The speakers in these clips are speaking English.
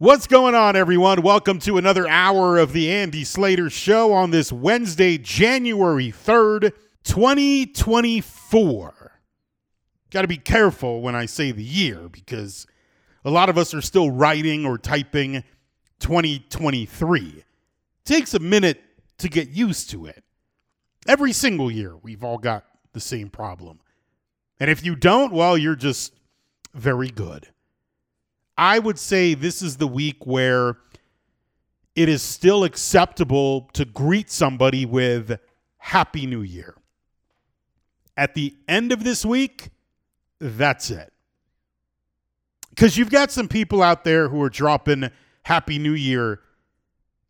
What's going on, everyone? Welcome to another hour of the Andy Slater Show on this Wednesday, January 3rd, 2024. Got to be careful when I say the year because a lot of us are still writing or typing 2023. takes a minute to get used to it. Every single year, we've all got the same problem. And if you don't, well, you're just very good. I would say this is the week where it is still acceptable to greet somebody with Happy New Year. At the end of this week, that's it. Because you've got some people out there who are dropping Happy New Year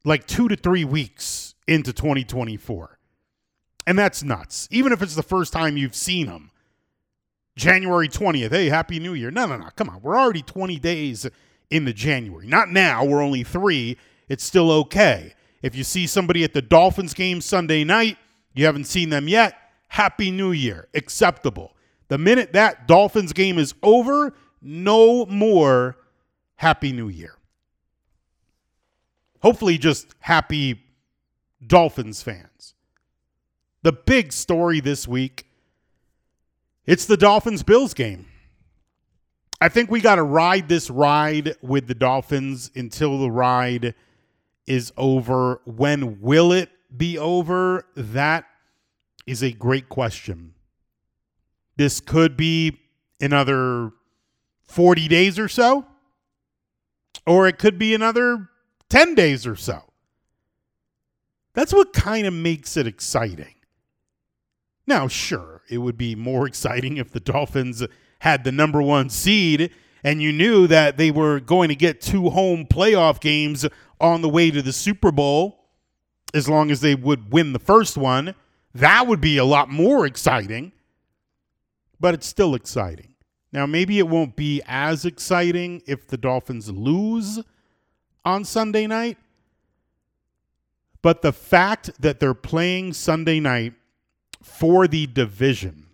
like two to three weeks into 2024. And that's nuts. Even if it's the first time you've seen them. January 20th. Hey, Happy New Year. No, no, no. Come on. We're already 20 days into January. Not now. We're only three. It's still okay. If you see somebody at the Dolphins game Sunday night, you haven't seen them yet, Happy New Year. Acceptable. The minute that Dolphins game is over, no more Happy New Year. Hopefully, just happy Dolphins fans. The big story this week it's the Dolphins Bills game. I think we got to ride this ride with the Dolphins until the ride is over. When will it be over? That is a great question. This could be another 40 days or so, or it could be another 10 days or so. That's what kind of makes it exciting. Now, sure, it would be more exciting if the Dolphins had the number one seed and you knew that they were going to get two home playoff games on the way to the Super Bowl as long as they would win the first one. That would be a lot more exciting, but it's still exciting. Now, maybe it won't be as exciting if the Dolphins lose on Sunday night, but the fact that they're playing Sunday night for the division.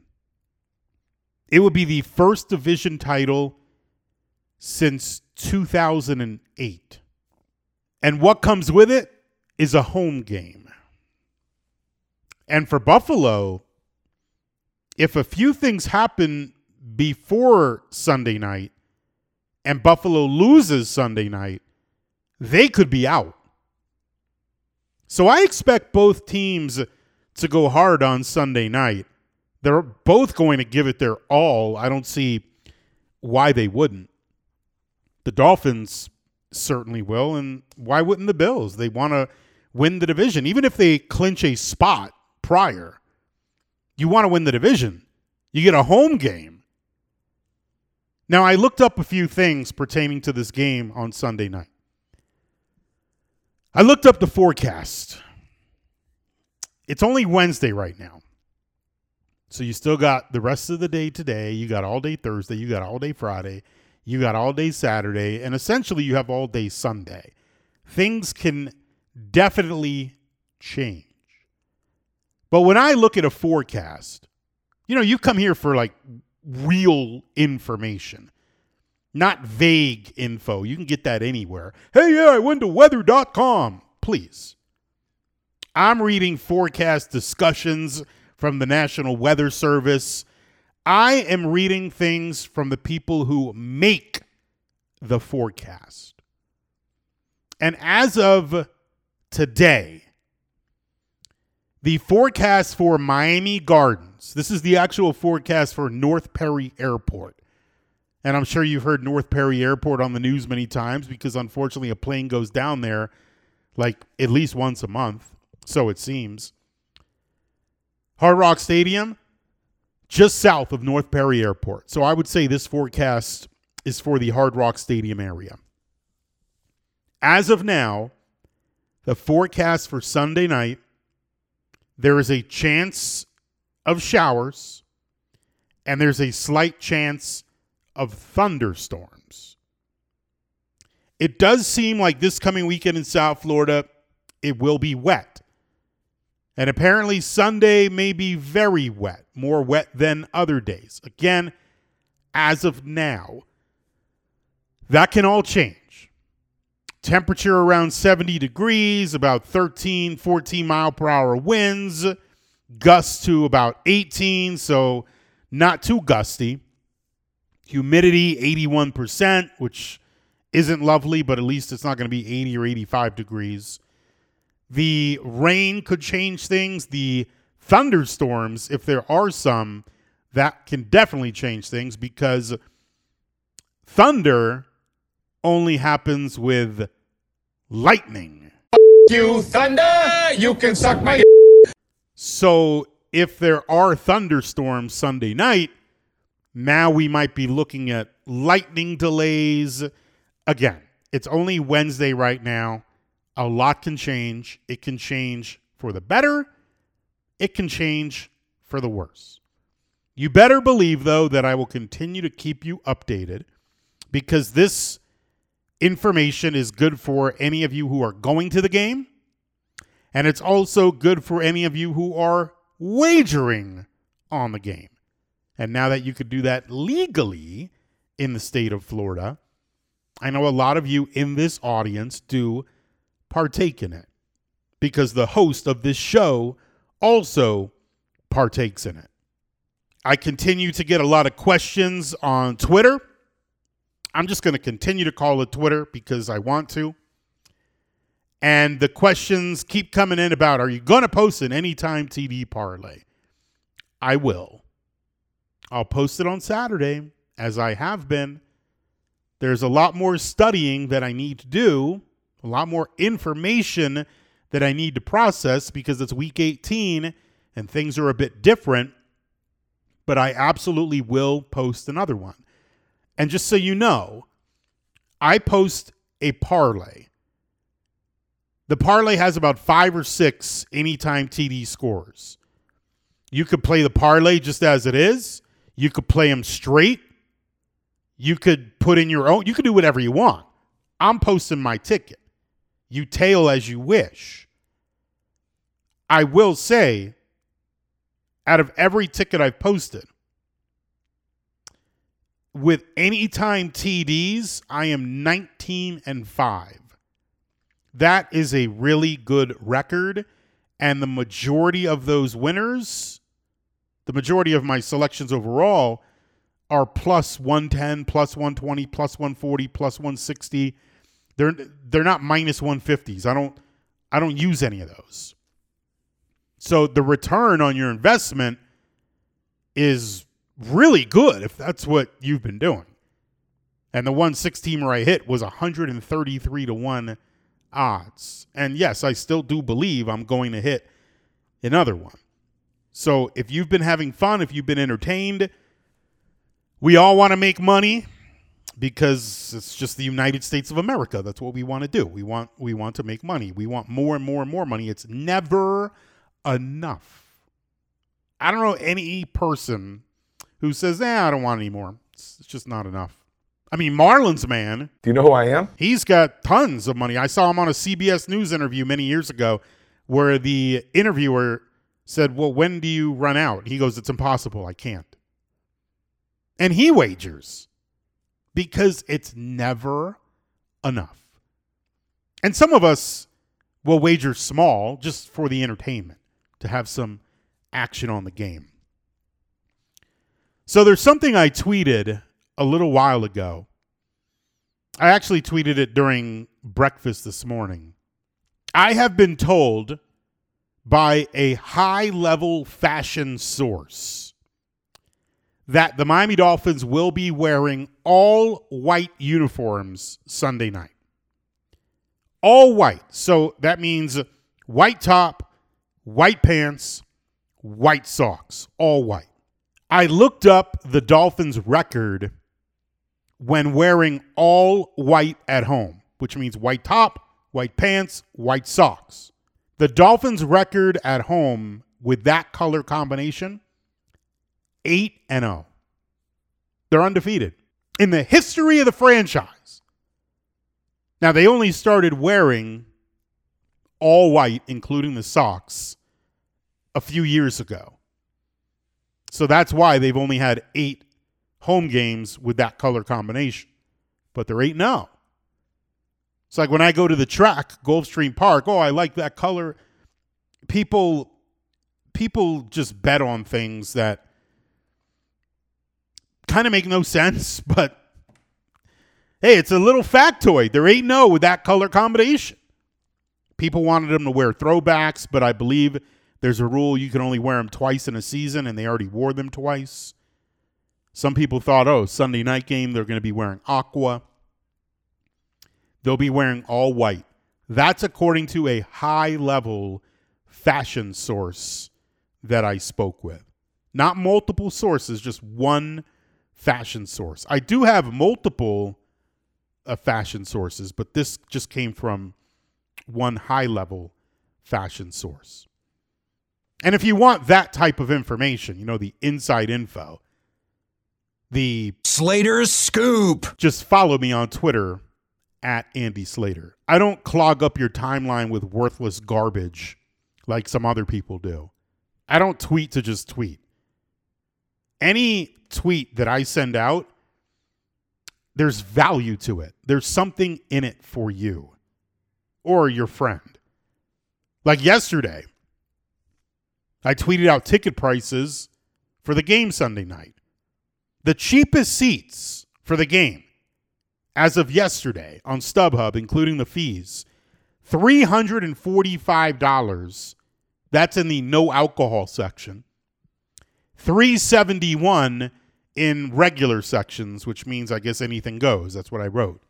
It would be the first division title since 2008. And what comes with it is a home game. And for Buffalo, if a few things happen before Sunday night and Buffalo loses Sunday night, they could be out. So I expect both teams to go hard on Sunday night. They're both going to give it their all. I don't see why they wouldn't. The Dolphins certainly will, and why wouldn't the Bills? They want to win the division. Even if they clinch a spot prior, you want to win the division. You get a home game. Now, I looked up a few things pertaining to this game on Sunday night. I looked up the forecast it's only Wednesday right now. So you still got the rest of the day today. You got all day Thursday. You got all day Friday. You got all day Saturday. And essentially, you have all day Sunday. Things can definitely change. But when I look at a forecast, you know, you come here for like real information, not vague info. You can get that anywhere. Hey, yeah, I went to weather.com. Please. I'm reading forecast discussions from the National Weather Service. I am reading things from the people who make the forecast. And as of today, the forecast for Miami Gardens, this is the actual forecast for North Perry Airport. And I'm sure you've heard North Perry Airport on the news many times because unfortunately a plane goes down there like at least once a month. So it seems. Hard Rock Stadium, just south of North Perry Airport. So I would say this forecast is for the Hard Rock Stadium area. As of now, the forecast for Sunday night, there is a chance of showers and there's a slight chance of thunderstorms. It does seem like this coming weekend in South Florida, it will be wet. And apparently, Sunday may be very wet, more wet than other days. Again, as of now, that can all change. Temperature around 70 degrees, about 13, 14 mile per hour winds, gusts to about 18, so not too gusty. Humidity 81%, which isn't lovely, but at least it's not going to be 80 or 85 degrees. The rain could change things. The thunderstorms, if there are some, that can definitely change things because thunder only happens with lightning. You thunder, you can suck my. So if there are thunderstorms Sunday night, now we might be looking at lightning delays. Again, it's only Wednesday right now. A lot can change. It can change for the better, it can change for the worse. You better believe, though, that I will continue to keep you updated because this information is good for any of you who are going to the game. And it's also good for any of you who are wagering on the game. And now that you could do that legally in the state of Florida, I know a lot of you in this audience do partake in it because the host of this show also partakes in it. I continue to get a lot of questions on Twitter. I'm just going to continue to call it Twitter because I want to. And the questions keep coming in about are you going to post an anytime TD parlay? I will. I'll post it on Saturday, as I have been. There's a lot more studying that I need to do, a lot more information that I need to process because it's week 18 and things are a bit different. But I absolutely will post another one. And just so you know, I post a parlay. The parlay has about five or six anytime TD scores. You could play the parlay just as it is. You could play them straight. You could put in your own. You could do whatever you want. I'm posting my ticket. You tail as you wish. I will say, out of every ticket I've posted, with anytime TDs, I am 19 and 5. That is a really good record. And the majority of those winners, the majority of my selections overall, are plus 110, plus 120, plus 140, plus 160. They're they're not minus 150s. I don't I don't use any of those. So the return on your investment is really good if that's what you've been doing. And the one six teamer I hit was 133 to 1 odds. And yes, I still do believe I'm going to hit another one. So if you've been having fun, if you've been entertained, we all want to make money because it's just the United States of America. That's what we want to do. We want we want to make money. We want more and more and more money. It's never enough. I don't know any person who says, "Eh, I don't want any more." It's, it's just not enough. I mean, Marlins man. Do you know who I am? He's got tons of money. I saw him on a CBS News interview many years ago where the interviewer said, Well, when do you run out? He goes, It's impossible. I can't. And he wagers because it's never enough. And some of us will wager small just for the entertainment to have some action on the game. So there's something I tweeted a little while ago. I actually tweeted it during breakfast this morning. I have been told by a high level fashion source that the Miami Dolphins will be wearing all white uniforms Sunday night. All white. So that means white top, white pants, white socks, all white. I looked up the Dolphins' record when wearing all white at home, which means white top, white pants, white socks. The Dolphins' record at home with that color combination 8 and 0. They're undefeated in the history of the franchise. Now, they only started wearing all white, including the socks, a few years ago. So that's why they've only had eight home games with that color combination. But they're 8 0. It's like when I go to the track, Gulfstream Park, oh, I like that color. People people just bet on things that kind of make no sense, but hey, it's a little factoid. There ain't no with that color combination. People wanted them to wear throwbacks, but I believe there's a rule you can only wear them twice in a season, and they already wore them twice. Some people thought, oh, Sunday night game, they're going to be wearing aqua. They'll be wearing all white. That's according to a high level fashion source that I spoke with. Not multiple sources, just one fashion source. I do have multiple uh, fashion sources, but this just came from one high level fashion source. And if you want that type of information, you know, the inside info, the Slater's Scoop. Just follow me on Twitter at Andy Slater. I don't clog up your timeline with worthless garbage like some other people do. I don't tweet to just tweet. Any tweet that I send out, there's value to it. There's something in it for you or your friend. Like yesterday, I tweeted out ticket prices for the game Sunday night. The cheapest seats for the game as of yesterday on StubHub, including the fees, $345. That's in the no alcohol section. 371 in regular sections, which means I guess anything goes. That's what I wrote.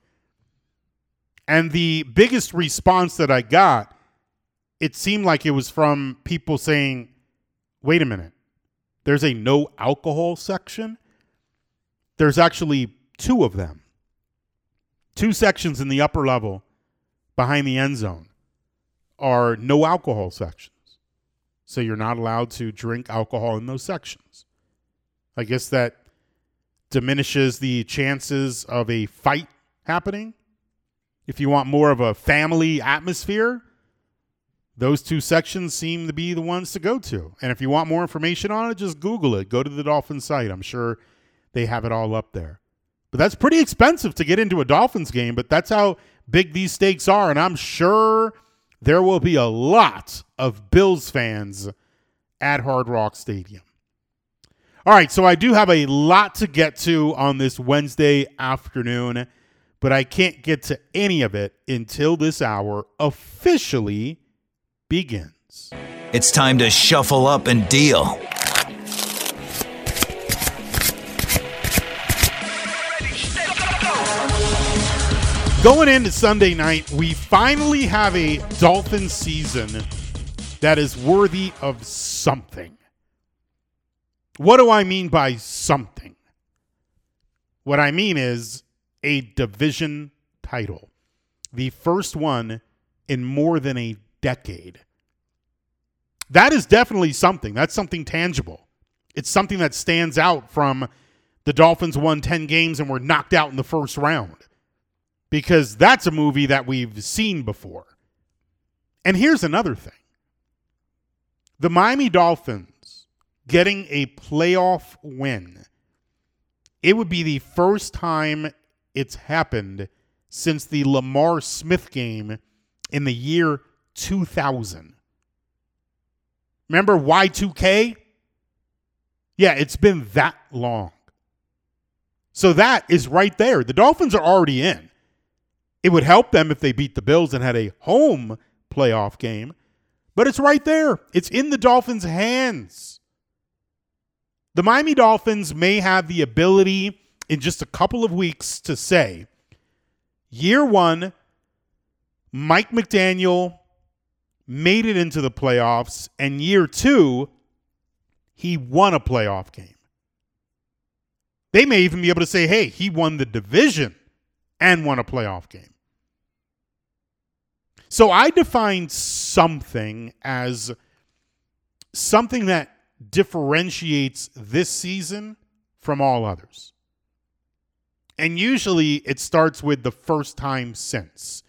And the biggest response that I got, it seemed like it was from people saying, wait a minute, there's a no alcohol section? There's actually two of them. Two sections in the upper level behind the end zone are no alcohol sections. So you're not allowed to drink alcohol in those sections. I guess that diminishes the chances of a fight happening. If you want more of a family atmosphere, those two sections seem to be the ones to go to. And if you want more information on it, just Google it. Go to the Dolphins site. I'm sure they have it all up there. But that's pretty expensive to get into a Dolphins game, but that's how big these stakes are. And I'm sure there will be a lot of Bills fans at Hard Rock Stadium. All right, so I do have a lot to get to on this Wednesday afternoon, but I can't get to any of it until this hour officially begins. It's time to shuffle up and deal. Going into Sunday night, we finally have a Dolphin season that is worthy of something. What do I mean by something? What I mean is a division title, the first one in more than a decade. That is definitely something. That's something tangible. It's something that stands out from the Dolphins won 10 games and were knocked out in the first round because that's a movie that we've seen before. And here's another thing the Miami Dolphins getting a playoff win. It would be the first time it's happened since the Lamar Smith game in the year 2000. Remember Y2K? Yeah, it's been that long. So that is right there. The Dolphins are already in. It would help them if they beat the Bills and had a home playoff game, but it's right there. It's in the Dolphins' hands. The Miami Dolphins may have the ability in just a couple of weeks to say, year one, Mike McDaniel made it into the playoffs, and year two, he won a playoff game. They may even be able to say, hey, he won the division and won a playoff game. So I define something as something that differentiates this season from all others. And usually it starts with the first time since.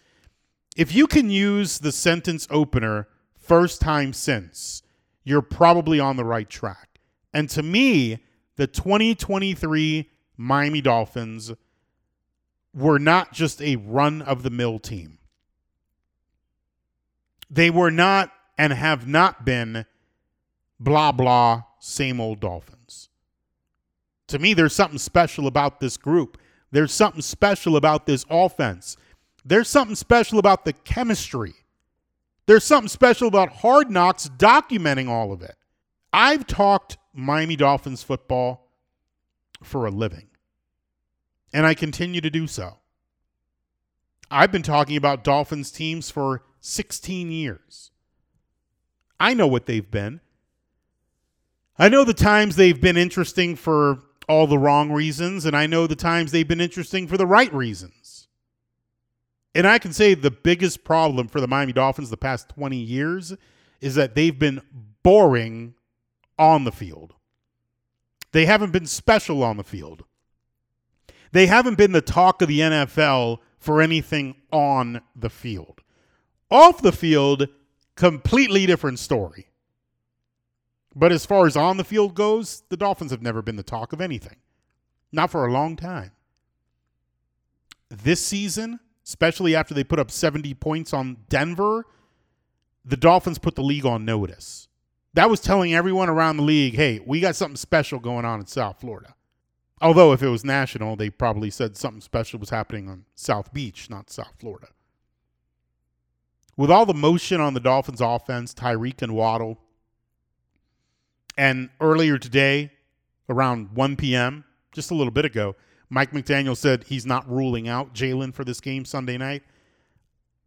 If you can use the sentence opener, first time since, you're probably on the right track. And to me, the 2023 Miami Dolphins were not just a run of the mill team. They were not and have not been blah, blah, same old Dolphins. To me, there's something special about this group. There's something special about this offense. There's something special about the chemistry. There's something special about Hard Knocks documenting all of it. I've talked Miami Dolphins football for a living, and I continue to do so. I've been talking about Dolphins teams for 16 years. I know what they've been. I know the times they've been interesting for all the wrong reasons, and I know the times they've been interesting for the right reasons. And I can say the biggest problem for the Miami Dolphins the past 20 years is that they've been boring on the field. They haven't been special on the field. They haven't been the talk of the NFL for anything on the field. Off the field, completely different story. But as far as on the field goes, the Dolphins have never been the talk of anything. Not for a long time. This season, especially after they put up 70 points on Denver, the Dolphins put the league on notice. That was telling everyone around the league, hey, we got something special going on in South Florida. Although, if it was national, they probably said something special was happening on South Beach, not South Florida. With all the motion on the Dolphins offense, Tyreek and Waddle, and earlier today, around 1 p.m., just a little bit ago, Mike McDaniel said he's not ruling out Jaylen for this game Sunday night.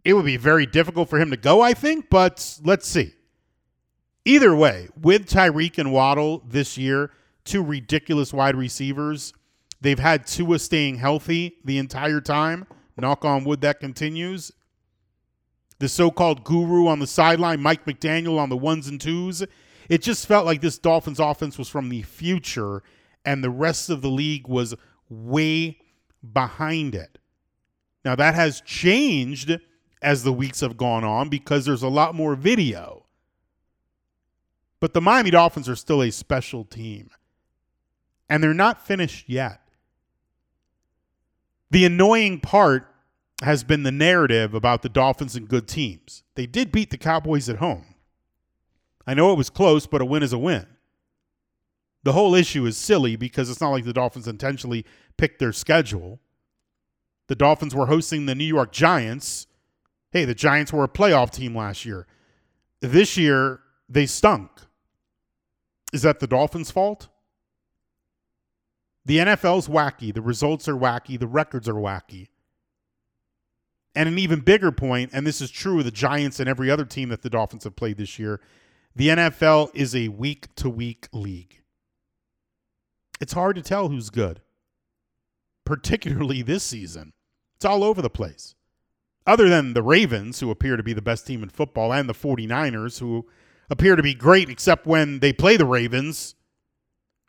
It would be very difficult for him to go, I think, but let's see. Either way, with Tyreek and Waddle this year, two ridiculous wide receivers, they've had Tua staying healthy the entire time. Knock on wood, that continues. The so called guru on the sideline, Mike McDaniel on the ones and twos, it just felt like this Dolphins offense was from the future and the rest of the league was way behind it. Now, that has changed as the weeks have gone on because there's a lot more video. But the Miami Dolphins are still a special team, and they're not finished yet. The annoying part has been the narrative about the Dolphins and good teams. They did beat the Cowboys at home. I know it was close, but a win is a win. The whole issue is silly because it's not like the Dolphins intentionally picked their schedule. The Dolphins were hosting the New York Giants. Hey, the Giants were a playoff team last year. This year, they stunk. Is that the Dolphins' fault? The NFL's wacky. The results are wacky. The records are wacky. And an even bigger point, and this is true of the Giants and every other team that the Dolphins have played this year, the NFL is a week to week league. It's hard to tell who's good, particularly this season. It's all over the place. Other than the Ravens, who appear to be the best team in football, and the 49ers, who appear to be great except when they play the Ravens,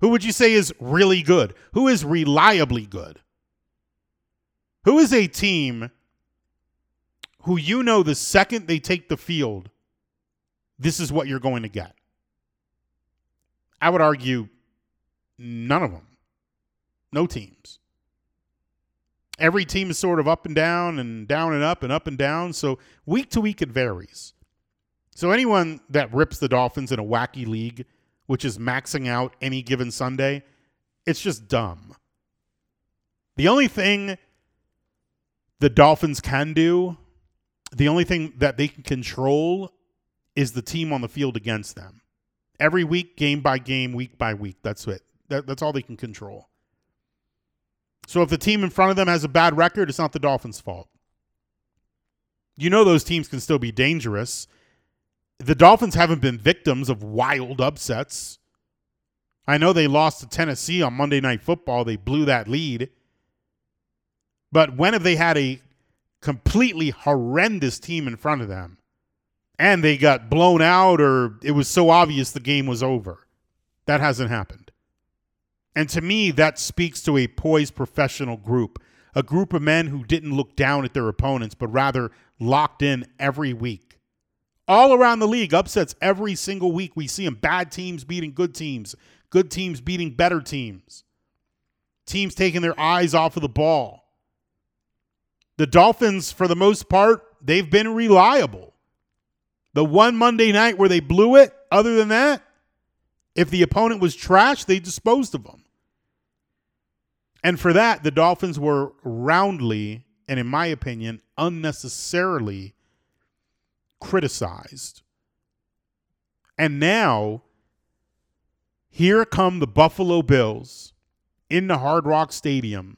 who would you say is really good? Who is reliably good? Who is a team who you know the second they take the field, this is what you're going to get. I would argue none of them. No teams. Every team is sort of up and down and down and up and up and down. So week to week, it varies. So anyone that rips the Dolphins in a wacky league, which is maxing out any given Sunday, it's just dumb. The only thing the Dolphins can do, the only thing that they can control is the team on the field against them. Every week, game by game, week by week. That's it. That, that's all they can control. So if the team in front of them has a bad record, it's not the Dolphins' fault. You know those teams can still be dangerous. The Dolphins haven't been victims of wild upsets. I know they lost to Tennessee on Monday Night Football. They blew that lead. But when have they had a completely horrendous team in front of them and they got blown out or it was so obvious the game was over. That hasn't happened. And to me, that speaks to a poised professional group, a group of men who didn't look down at their opponents, but rather locked in every week. All around the league, upsets every single week. We see them bad teams beating good teams, good teams beating better teams, teams taking their eyes off of the ball. The Dolphins, for the most part, they've been reliable. The one Monday night where they blew it, other than that, if the opponent was trash, they disposed of them. And for that, the Dolphins were roundly, and in my opinion, unnecessarily criticized. And now, here come the Buffalo Bills in the Hard Rock Stadium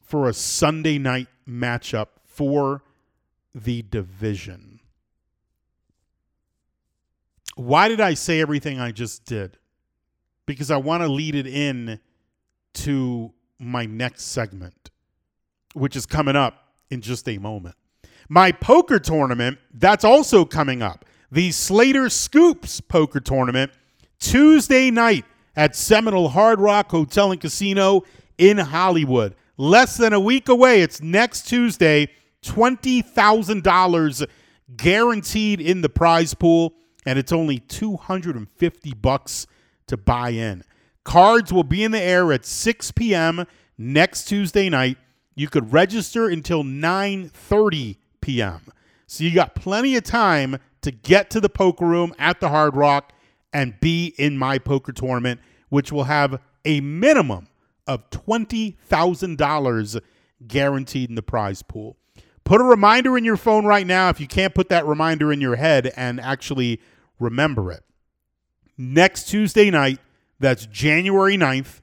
for a Sunday night matchup for the division. Why did I say everything I just did? Because I want to lead it in to my next segment, which is coming up in just a moment. My poker tournament, that's also coming up. The Slater Scoops poker tournament, Tuesday night at Seminole Hard Rock Hotel and Casino in Hollywood. Less than a week away. It's next Tuesday. $20,000 guaranteed in the prize pool and it's only 250 bucks to buy in. Cards will be in the air at 6 p.m. next Tuesday night. You could register until 9:30 p.m. So you got plenty of time to get to the poker room at the Hard Rock and be in my poker tournament, which will have a minimum of $20,000 guaranteed in the prize pool. Put a reminder in your phone right now if you can't put that reminder in your head and actually remember it. Next Tuesday night, that's January 9th,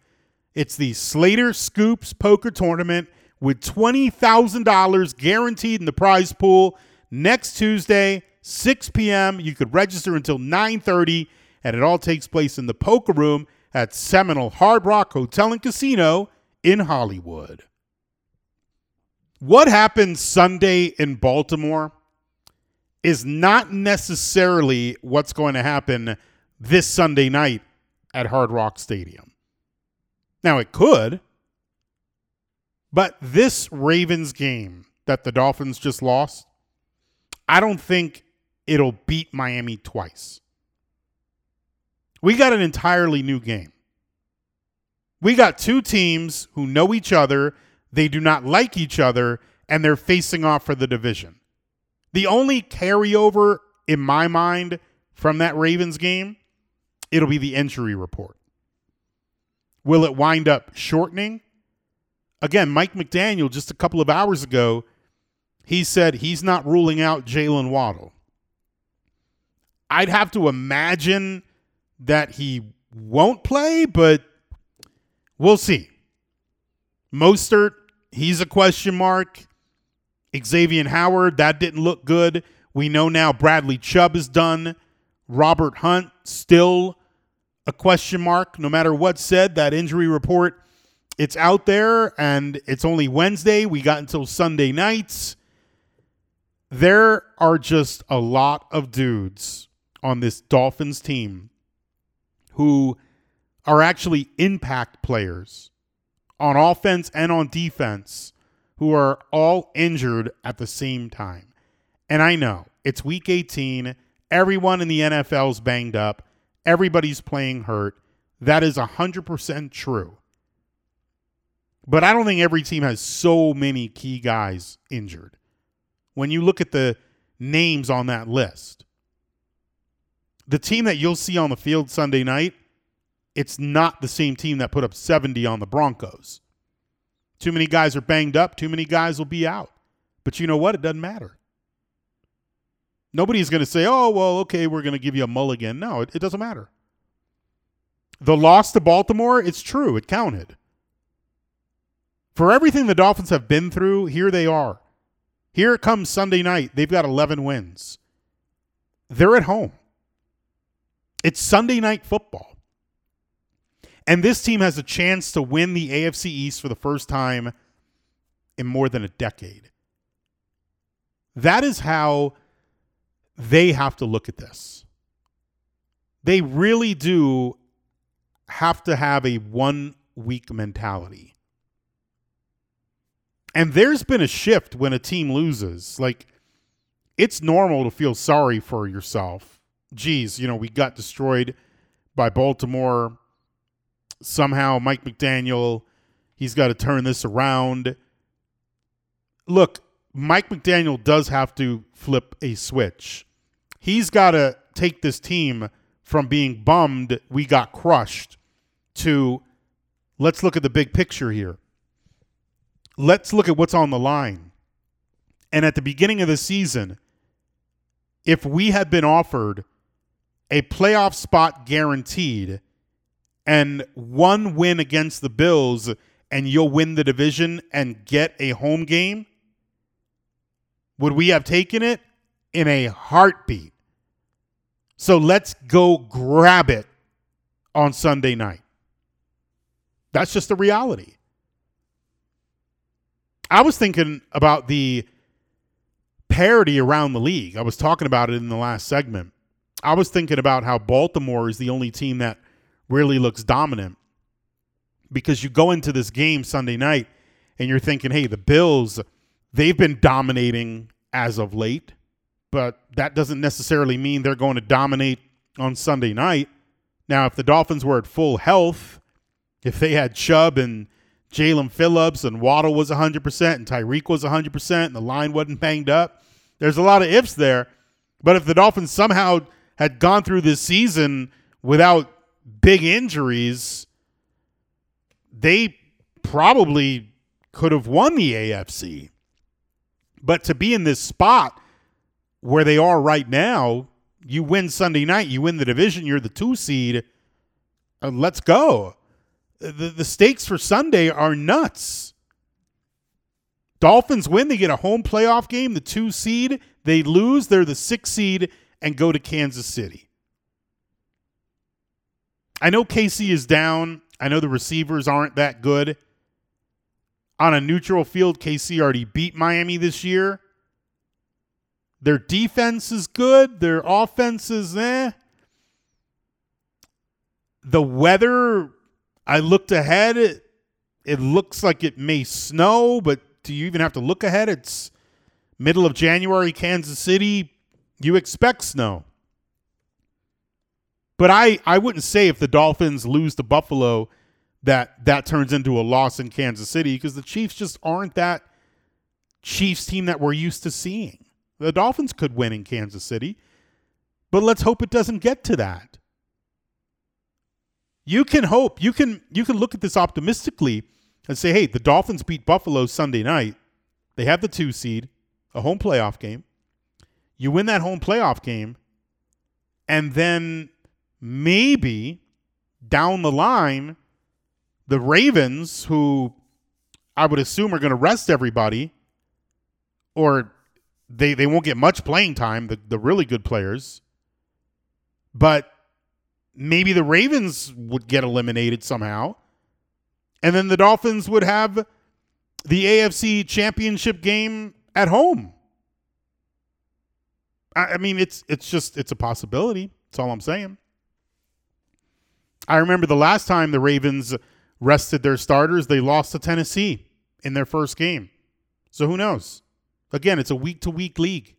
it's the Slater Scoops Poker Tournament with $20,000 guaranteed in the prize pool. Next Tuesday, 6 p.m. You could register until 9:30 and it all takes place in the poker room at Seminole Hard Rock Hotel and Casino in Hollywood. What happened Sunday in Baltimore is not necessarily what's going to happen this Sunday night at Hard Rock Stadium. Now, it could, but this Ravens game that the Dolphins just lost, I don't think it'll beat Miami twice. We got an entirely new game. We got two teams who know each other, they do not like each other, and they're facing off for the division. The only carryover in my mind from that Ravens game, it'll be the injury report. Will it wind up shortening? Again, Mike McDaniel, just a couple of hours ago, he said he's not ruling out Jaylen Waddle. I'd have to imagine that he won't play, but we'll see. Mostert, he's a question mark. Xavier Howard, that didn't look good. We know now Bradley Chubb is done. Robert Hunt, still a question mark. No matter what's said, that injury report, it's out there and it's only Wednesday. We got until Sunday nights. There are just a lot of dudes on this Dolphins team who are actually impact players on offense and on defense who are all injured at the same time. And I know it's week 18. Everyone in the NFL is banged up. Everybody's playing hurt. That is 100% true. But I don't think every team has so many key guys injured. When you look at the names on that list, the team that you'll see on the field Sunday night, it's not the same team that put up 70 on the Broncos. Too many guys are banged up. Too many guys will be out. But you know what? It doesn't matter. Nobody's going to say, oh, well, okay, we're going to give you a mulligan. No, it, it doesn't matter. The loss to Baltimore, it's true. It counted. For everything the Dolphins have been through, here they are. Here it comes Sunday night. They've got 11 wins. They're at home. It's Sunday night football. And this team has a chance to win the AFC East for the first time in more than a decade. That is how they have to look at this. They really do have to have a one week mentality. And there's been a shift when a team loses. Like, it's normal to feel sorry for yourself. Geez, you know, we got destroyed by Baltimore somehow Mike McDaniel, he's got to turn this around. Look, Mike McDaniel does have to flip a switch. He's got to take this team from being bummed, we got crushed, to let's look at the big picture here. Let's look at what's on the line. And at the beginning of the season, if we had been offered a playoff spot guaranteed and one win against the Bills and you'll win the division and get a home game, would we have taken it in a heartbeat? So let's go grab it on Sunday night. That's just the reality. I was thinking about the parity around the league. I was talking about it in the last segment. I was thinking about how Baltimore is the only team that really looks dominant because you go into this game Sunday night and you're thinking, hey, the Bills, they've been dominating as of late, but that doesn't necessarily mean they're going to dominate on Sunday night. Now, if the Dolphins were at full health, if they had Chubb and Jaelan Phillips and Waddle was 100% and Tyreek was 100% and the line wasn't banged up, there's a lot of ifs there. But if the Dolphins somehow had gone through this season without big injuries, they probably could have won the AFC. But to be in this spot where they are right now, you win Sunday night, you win the division, you're the two seed. Uh, let's go. The, the stakes for Sunday are nuts. Dolphins win, they get a home playoff game, the two seed. They lose, they're the six seed and go to Kansas City. I know KC is down. I know the receivers aren't that good. On a neutral field, KC already beat Miami this year. Their defense is good. Their offense is eh. The weather, I looked ahead. It, it looks like it may snow, but do you even have to look ahead? It's middle of January, Kansas City. You expect snow. But I, I wouldn't say if the Dolphins lose to Buffalo that that turns into a loss in Kansas City because the Chiefs just aren't that Chiefs team that we're used to seeing. The Dolphins could win in Kansas City, but let's hope it doesn't get to that. You can hope, you can you can look at this optimistically and say, "Hey, the Dolphins beat Buffalo Sunday night. They have the 2 seed, a home playoff game. You win that home playoff game, and then maybe down the line, the Ravens, who I would assume are going to rest everybody, or they they won't get much playing time, the, the really good players. But maybe the Ravens would get eliminated somehow. And then the Dolphins would have the AFC championship game at home. I, I mean, it's it's just it's a possibility. That's all I'm saying. I remember the last time the Ravens rested their starters, they lost to Tennessee in their first game. So who knows? Again, it's a week to week league.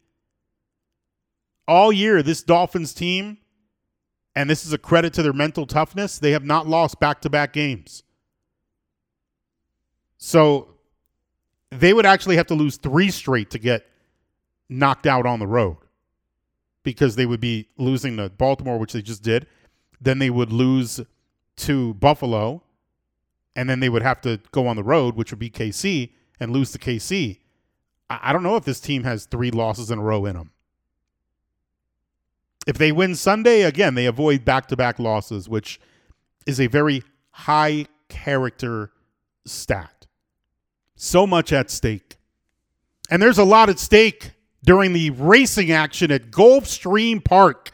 All year, this Dolphins team, and this is a credit to their mental toughness, they have not lost back to back games. So they would actually have to lose three straight to get knocked out on the road because they would be losing to Baltimore, which they just did, then they would lose to Buffalo, and then they would have to go on the road, which would be KC, and lose to KC. I don't know if this team has three losses in a row in them. If they win Sunday, again, they avoid back to back losses, which is a very high character stat. So much at stake. And there's a lot at stake during the racing action at Gulfstream Park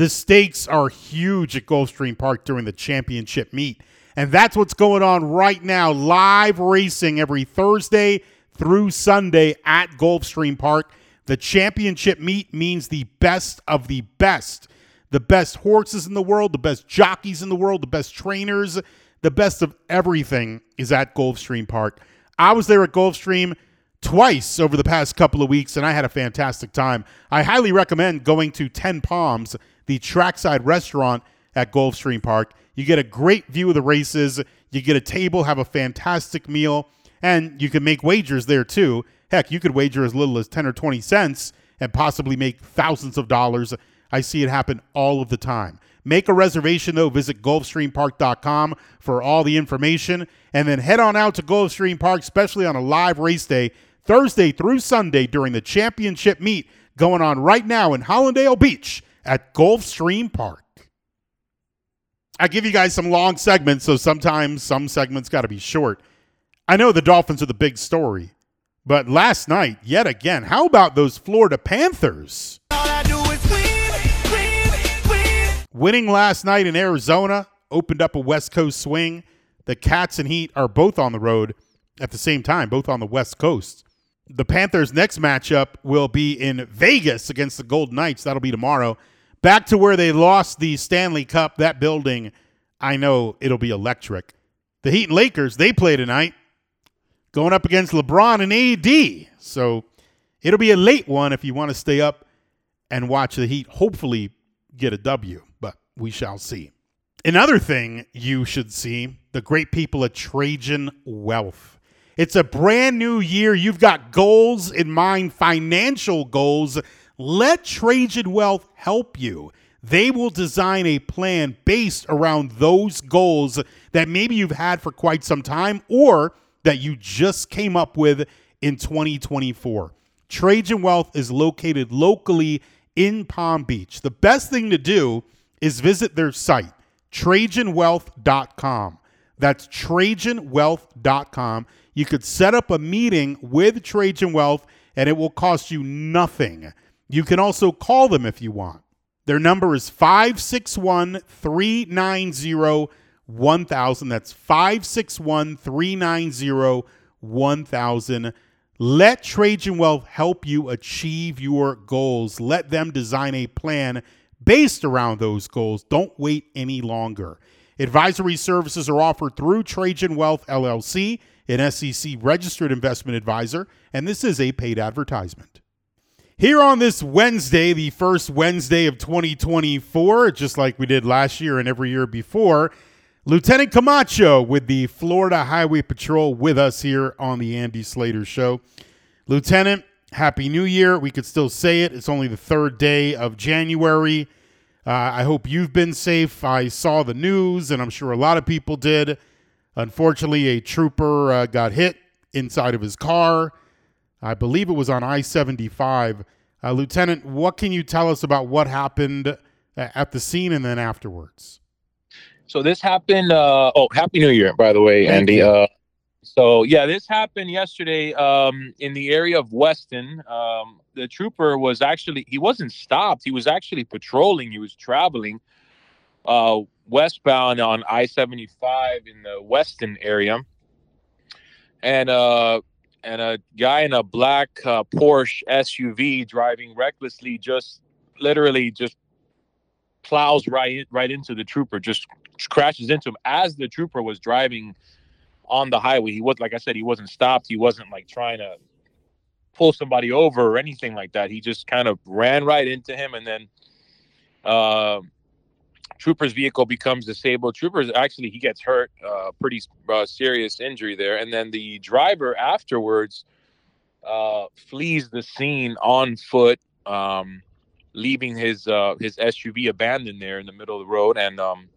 the stakes are huge at Gulfstream Park during the championship meet. And that's what's going on right now. Live racing every Thursday through Sunday at Gulfstream Park. The championship meet means the best of the best. The best horses in the world, the best jockeys in the world, the best trainers, the best of everything is at Gulfstream Park. I was there at Gulfstream twice over the past couple of weeks, and I had a fantastic time. I highly recommend going to 10 Palms the trackside restaurant at Gulfstream Park. You get a great view of the races. You get a table, have a fantastic meal, and you can make wagers there too. Heck, you could wager as little as 10 or 20 cents and possibly make thousands of dollars. I see it happen all of the time. Make a reservation though. Visit GulfstreamPark.com for all the information, and then head on out to Gulfstream Park, especially on a live race day, Thursday through Sunday during the championship meet going on right now in Hallandale Beach at Gulfstream Park. I give you guys some long segments, so sometimes some segments got to be short. I know the Dolphins are the big story, but last night, yet again, how about those Florida Panthers? Winning last night in Arizona opened up a West Coast swing. The Cats and Heat are both on the road at the same time, both on the West Coast. The Panthers' next matchup will be in Vegas against the Golden Knights. That'll be tomorrow. Back to where they lost the Stanley Cup. That building, I know it'll be electric. The Heat and Lakers, they play tonight, going up against LeBron and AD. So it'll be a late one if you want to stay up and watch the Heat hopefully get a W but we shall see. Another thing you should see the great people at Trajan Wealth. It's a brand new year. You've got goals in mind, financial goals. Let Trajan Wealth help you. They will design a plan based around those goals that maybe you've had for quite some time or that you just came up with in 2024. Trajan Wealth is located locally in Palm Beach. The best thing to do is visit their site, TrajanWealth.com. That's TrajanWealth.com. You could set up a meeting with Trajan Wealth and it will cost you nothing. You can also call them if you want. Their number is 561 390 1000. That's 561 390 1000. Let Trajan Wealth help you achieve your goals. Let them design a plan based around those goals. Don't wait any longer. Advisory services are offered through Trajan Wealth LLC, an SEC registered investment advisor, and this is a paid advertisement. Here on this Wednesday, the first Wednesday of 2024, just like we did last year and every year before, Lieutenant Camacho with the Florida Highway Patrol with us here on the Andy Slater Show. Lieutenant, Happy New Year. We could still say it. It's only the third day of January. Uh, I hope you've been safe. I saw the news, and I'm sure a lot of people did. Unfortunately, a trooper uh, got hit inside of his car. I believe it was on I 75. Uh, Lieutenant, what can you tell us about what happened uh, at the scene and then afterwards? So this happened. Uh, oh, Happy New Year, by the way, Thank Andy. Uh, so yeah, this happened yesterday um, in the area of Weston. Um, the trooper was actually he wasn't stopped. He was actually patrolling. He was traveling uh, westbound on I seventy five in the Weston area, and uh, and a guy in a black uh, Porsche SUV driving recklessly just literally just plows right right into the trooper, just crashes into him as the trooper was driving on the highway. He was like I said, he wasn't stopped. He wasn't like trying to pull somebody over or anything like that. He just kind of ran right into him, and then uh, Trooper's vehicle becomes disabled. Trooper's actually he gets hurt, uh, pretty uh, serious injury there, and then the driver afterwards uh, flees the scene on foot. Um, leaving his uh, his SUV abandoned there in the middle of the road, and um,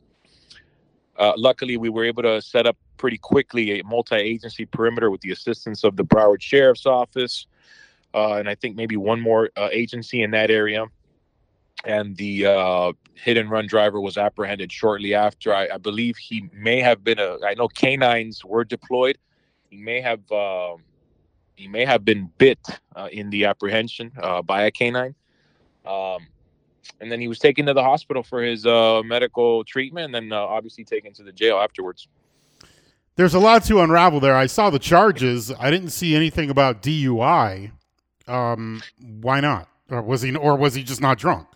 uh, luckily, we were able to set up pretty quickly a multi-agency perimeter with the assistance of the Broward Sheriff's Office, uh, and I think maybe one more uh, agency in that area. And the uh, hit and run driver was apprehended shortly after. I, I, believe he may have been a. I know canines were deployed. He may have. Um, he may have been bit uh, in the apprehension uh, by a canine. Um, and then he was taken to the hospital for his uh, medical treatment, and then uh, obviously taken to the jail afterwards. There's a lot to unravel there. I saw the charges. I didn't see anything about DUI. Um, why not? Or was he, or was he just not drunk?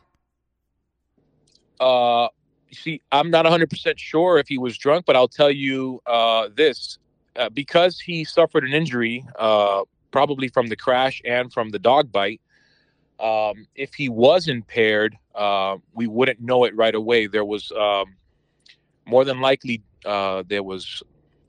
Uh, see, I'm not 100 percent sure if he was drunk, but I'll tell you uh, this: uh, because he suffered an injury, uh, probably from the crash and from the dog bite um, if he was impaired, uh, we wouldn't know it right away. There was um, more than likely uh, there was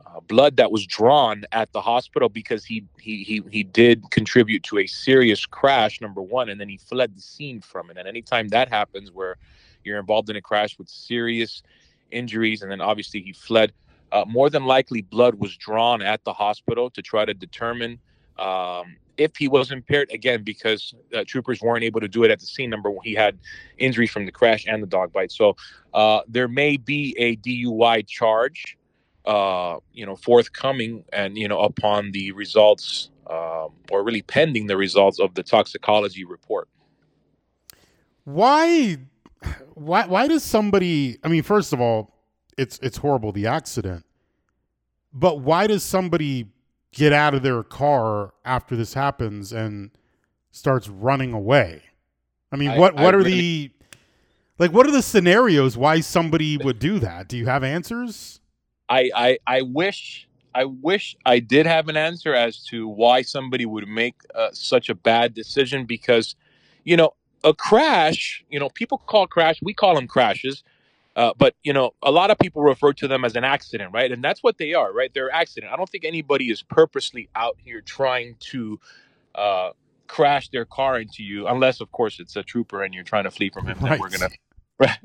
uh, blood that was drawn at the hospital because he, he he he did contribute to a serious crash number one and then he fled the scene from it and anytime that happens where you're involved in a crash with serious injuries and then obviously he fled. Uh, more than likely blood was drawn at the hospital to try to determine um, if he was impaired. Again because uh, troopers weren't able to do it at the scene. Number one he had injuries from the crash and the dog bite. So uh, there may be a dui charge uh, you know, forthcoming and you know upon the results, um, or really pending the results of the toxicology report. Why, why, why does somebody? I mean, first of all, it's it's horrible the accident, but why does somebody get out of their car after this happens and starts running away? I mean, I- what what I are really- the like? What are the scenarios why somebody would do that? Do you have answers? I, I I wish I wish I did have an answer as to why somebody would make uh, such a bad decision because, you know, a crash. You know, people call crash. We call them crashes. Uh, but you know, a lot of people refer to them as an accident, right? And that's what they are, right? They're accident. I don't think anybody is purposely out here trying to uh, crash their car into you, unless, of course, it's a trooper and you're trying to flee from him. Then we're Right. gonna, right?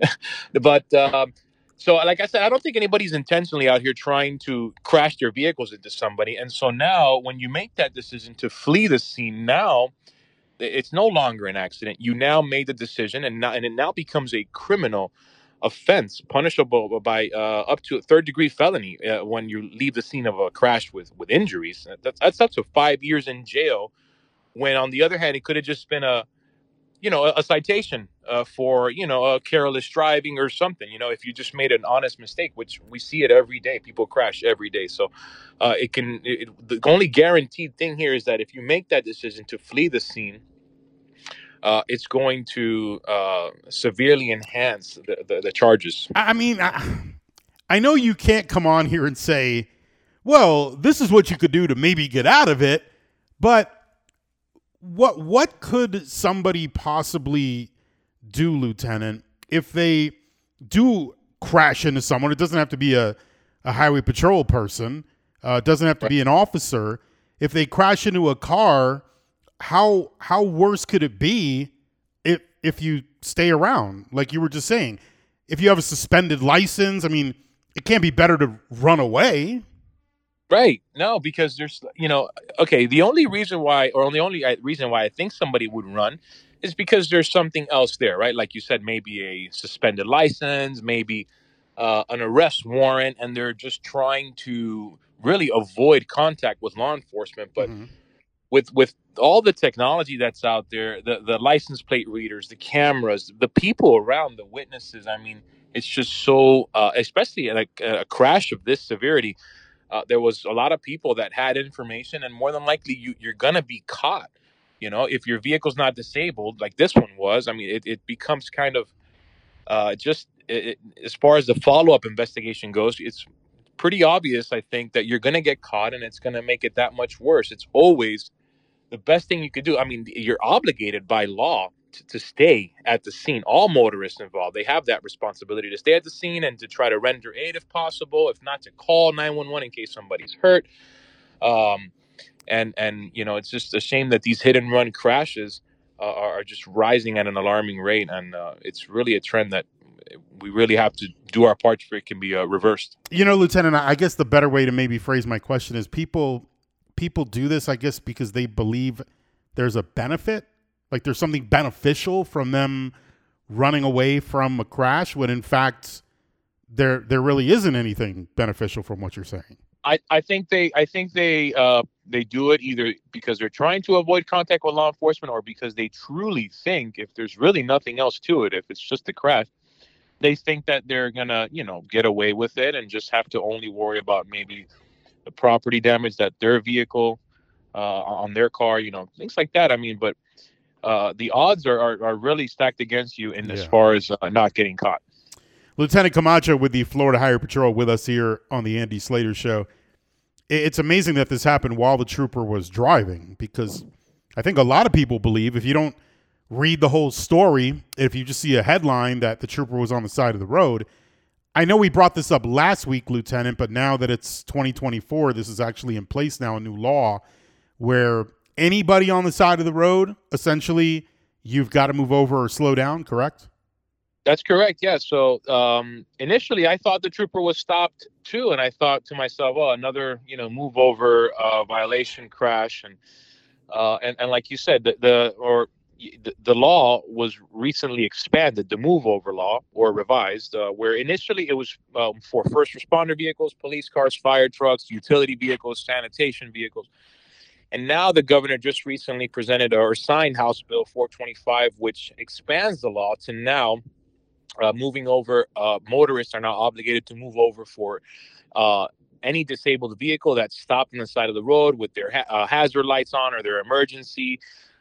but um, so, like I said, I don't think anybody's intentionally out here trying to crash their vehicles into somebody. And so now, when you make that decision to flee the scene, now it's no longer an accident. You now made the decision, and and it now becomes a criminal offense, punishable by uh, up to a third degree felony uh, when you leave the scene of a crash with with injuries. That's that's up to five years in jail. When on the other hand, it could have just been a you know a, a citation uh, for you know a careless driving or something. You know, if you just made an honest mistake, which we see it every day, people crash every day. So uh, it can. It, the only guaranteed thing here is that if you make that decision to flee the scene, uh, it's going to uh, severely enhance the, the, the charges. I I mean, I, I know you can't come on here and say, "Well, this is what you could do to maybe get out of it," but what what could somebody possibly do, Lieutenant, if they do crash into someone? It doesn't have to be a, a highway patrol person. Uh, it doesn't have to be an officer. If they crash into a car, how how worse could it be if if you stay around? Like you were just saying, if you have a suspended license, I mean, it can't be better to run away. Right. No, because there's, you know, okay, the only reason why, or the only uh, reason why I think somebody would run is because there's something else there, right? Like you said, maybe a suspended license, maybe uh, an arrest warrant, and they're just trying to really avoid contact with law enforcement. But Mhm. with with all the technology that's out there, the the license plate readers, the cameras, the people around, the witnesses. I mean, it's just so, uh, especially like a crash of this severity. Uh, there was a lot of people that had information, and more than likely, you, you're gonna be caught. You know, if your vehicle's not disabled, like this one was, I mean, it, it becomes kind of uh, just it, it- as far as the follow up investigation goes, it's pretty obvious, I think, that you're going to get caught and it's going to make it that much worse. It's always the best thing you could do. I mean, you're obligated by law to, to stay at the scene. All motorists involved, they have that responsibility to stay at the scene and to try to render aid if possible, if not to call 911 in case somebody's hurt. Um, and and you know, it's just a shame that these hit and run crashes uh, are just rising at an alarming rate, and uh, it's really a trend that we really have to do our part for it can be uh, reversed. You know, Lieutenant, I guess the better way to maybe phrase my question is people people do this, I guess, because they believe there's a benefit, like there's something beneficial from them running away from a crash, when in fact there there really isn't anything beneficial from what you're saying. I, I think they I think they uh, they do it either because they're trying to avoid contact with law enforcement or because they truly think if there's really nothing else to it, if it's just a crash, they think that they're gonna you know get away with it and just have to only worry about maybe the property damage that their vehicle uh, on their car, you know, things like that. I mean, but uh, the odds are, are, are really stacked against you in as far as uh, not getting caught. Lieutenant Camacho with the Florida Highway Patrol with us here on the Andy Slater Show. It's amazing that this happened while the trooper was driving because I think a lot of people believe if you don't read the whole story, if you just see a headline that the trooper was on the side of the road, I know we brought this up last week, Lieutenant, but now that it's 2024, this is actually in place now, a new law where anybody on the side of the road, essentially, you've got to move over or slow down, correct? That's correct. Yeah. So um, initially, I thought the trooper was stopped too, and I thought to myself, "Oh, another you know move over uh, violation crash," and uh, and and like you said, the, the or the, law was recently expanded, the move over law or revised, uh, where initially it was um, for first responder vehicles, police cars, fire trucks, utility vehicles, sanitation vehicles. And now the governor just recently presented or signed House Bill 425, which expands the law to now uh, moving over. Uh, motorists are now obligated to move over for uh, any disabled vehicle that's stopped on the side of the road with their ha- uh, hazard lights on or their emergency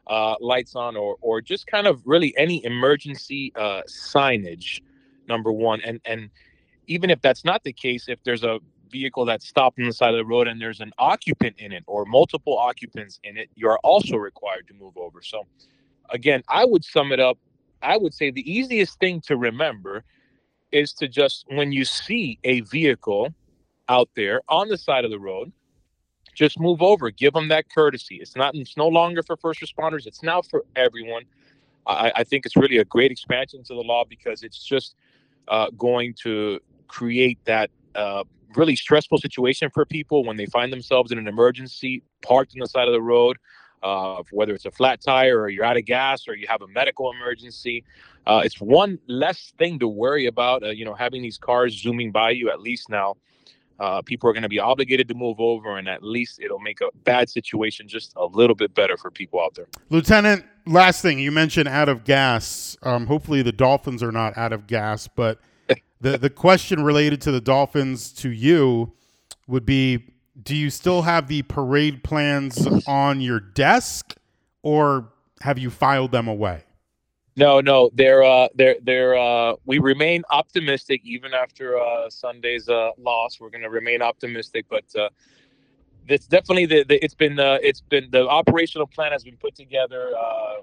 uh, lights on, or or just kind of really any emergency uh, signage. Number one, and and even if that's not the case, if there's a vehicle that's stopped on the side of the road and there's an occupant in it or multiple occupants in it, you are also required to move over. So, again, I would sum it up I would say the easiest thing to remember is to just when you see a vehicle out there on the side of the road, just move over, give them that courtesy. It's not it's no longer for first responders, it's now for everyone. I, I think it's really a great expansion to the law because it's just uh, going to create that uh, really stressful situation for people when they find themselves in an emergency parked on the side of the road uh, whether it's a flat tire or you're out of gas or you have a medical emergency. Uh, it's one less thing to worry about. Uh, you know, having these cars zooming by you. At least now, uh, people are going to be obligated to move over, and at least it'll make a bad situation just a little bit better for people out there. Lieutenant, last thing you mentioned out of gas. Um, hopefully, the Dolphins are not out of gas, but the the question related to the Dolphins to you would be do you still have the parade plans on your desk or have you filed them away? No, no, they're uh, they're they're uh, we remain optimistic even after uh, Sunday's uh, loss. We're going to remain optimistic, but uh, it's definitely the, the it's been uh, it's been the operational plan has been put together. Uh,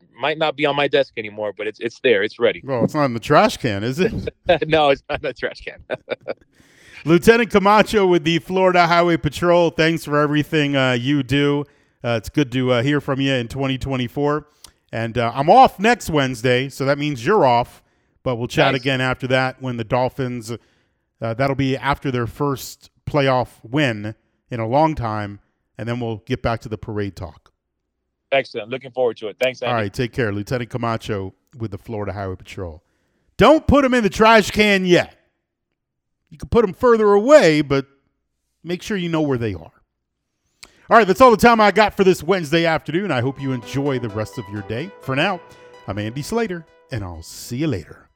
it might not be on my desk anymore, but it's it's there. It's ready. Well, it's not in the trash can, is it? no, it's not in the trash can. Lieutenant Camacho with the Florida Highway Patrol. Thanks for everything uh, you do. Uh, it's good to uh, hear from you in 2024. And uh, I'm off next Wednesday, so that means you're off. But we'll chat nice. again after that when the Dolphins, uh, that'll be after their first playoff win in a long time. And then we'll get back to the parade talk. Excellent. Looking forward to it. Thanks, Andy. All right. Take care. Lieutenant Camacho with the Florida Highway Patrol. Don't put them in the trash can yet. You can put them further away, but make sure you know where they are. All right, that's all the time I got for this Wednesday afternoon. I hope you enjoy the rest of your day. For now, I'm Andy Slater, and I'll see you later.